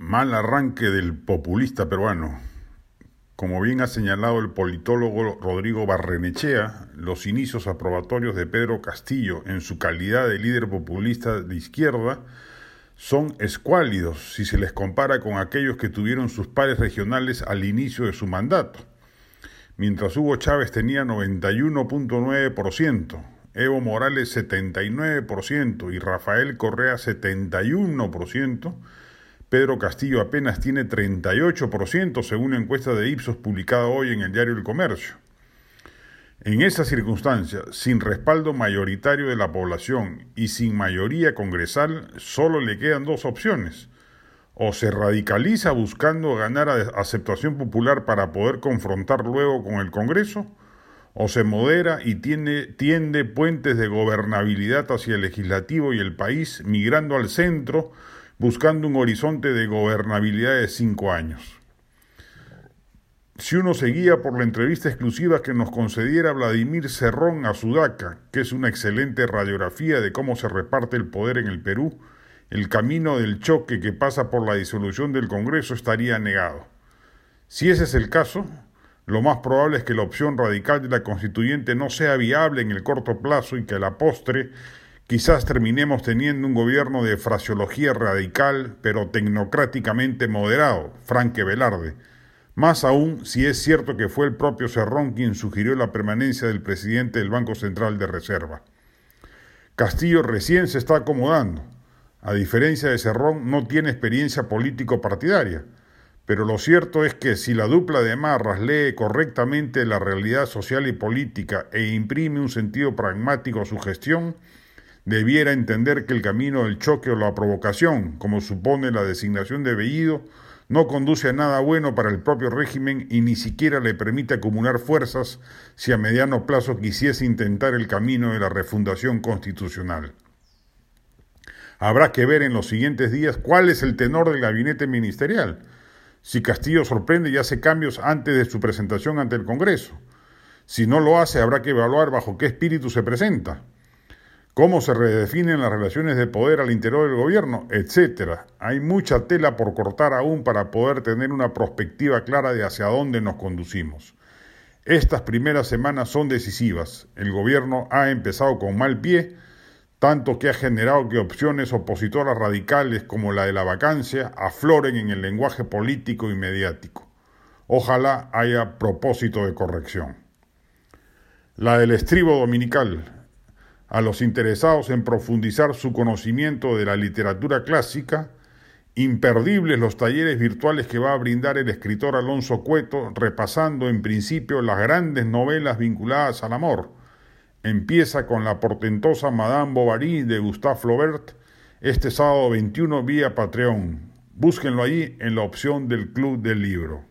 Mal arranque del populista peruano. Como bien ha señalado el politólogo Rodrigo Barrenechea, los inicios aprobatorios de Pedro Castillo en su calidad de líder populista de izquierda son escuálidos si se les compara con aquellos que tuvieron sus pares regionales al inicio de su mandato. Mientras Hugo Chávez tenía 91.9%, Evo Morales 79% y Rafael Correa 71%, Pedro Castillo apenas tiene 38% según una encuesta de Ipsos publicada hoy en el diario El Comercio. En esa circunstancia, sin respaldo mayoritario de la población y sin mayoría congresal, solo le quedan dos opciones. O se radicaliza buscando ganar aceptación popular para poder confrontar luego con el Congreso, o se modera y tiende, tiende puentes de gobernabilidad hacia el legislativo y el país, migrando al centro, buscando un horizonte de gobernabilidad de cinco años. Si uno se guía por la entrevista exclusiva que nos concediera Vladimir Cerrón a Sudaca, que es una excelente radiografía de cómo se reparte el poder en el Perú, el camino del choque que pasa por la disolución del Congreso estaría negado. Si ese es el caso, lo más probable es que la opción radical de la constituyente no sea viable en el corto plazo y que a la postre Quizás terminemos teniendo un gobierno de fraseología radical, pero tecnocráticamente moderado, Franque Velarde. Más aún si es cierto que fue el propio Cerrón quien sugirió la permanencia del presidente del Banco Central de Reserva. Castillo recién se está acomodando. A diferencia de Cerrón, no tiene experiencia político-partidaria. Pero lo cierto es que si la dupla de Marras lee correctamente la realidad social y política e imprime un sentido pragmático a su gestión, debiera entender que el camino del choque o la provocación, como supone la designación de Bellido, no conduce a nada bueno para el propio régimen y ni siquiera le permite acumular fuerzas si a mediano plazo quisiese intentar el camino de la refundación constitucional. Habrá que ver en los siguientes días cuál es el tenor del gabinete ministerial, si Castillo sorprende y hace cambios antes de su presentación ante el Congreso. Si no lo hace, habrá que evaluar bajo qué espíritu se presenta cómo se redefinen las relaciones de poder al interior del gobierno, etcétera. Hay mucha tela por cortar aún para poder tener una perspectiva clara de hacia dónde nos conducimos. Estas primeras semanas son decisivas. El gobierno ha empezado con mal pie, tanto que ha generado que opciones opositoras radicales como la de la vacancia afloren en el lenguaje político y mediático. Ojalá haya propósito de corrección. La del estribo dominical, a los interesados en profundizar su conocimiento de la literatura clásica, imperdibles los talleres virtuales que va a brindar el escritor Alonso Cueto, repasando en principio las grandes novelas vinculadas al amor. Empieza con la portentosa Madame Bovary de Gustave Flaubert este sábado 21 vía Patreon. Búsquenlo allí en la opción del Club del Libro.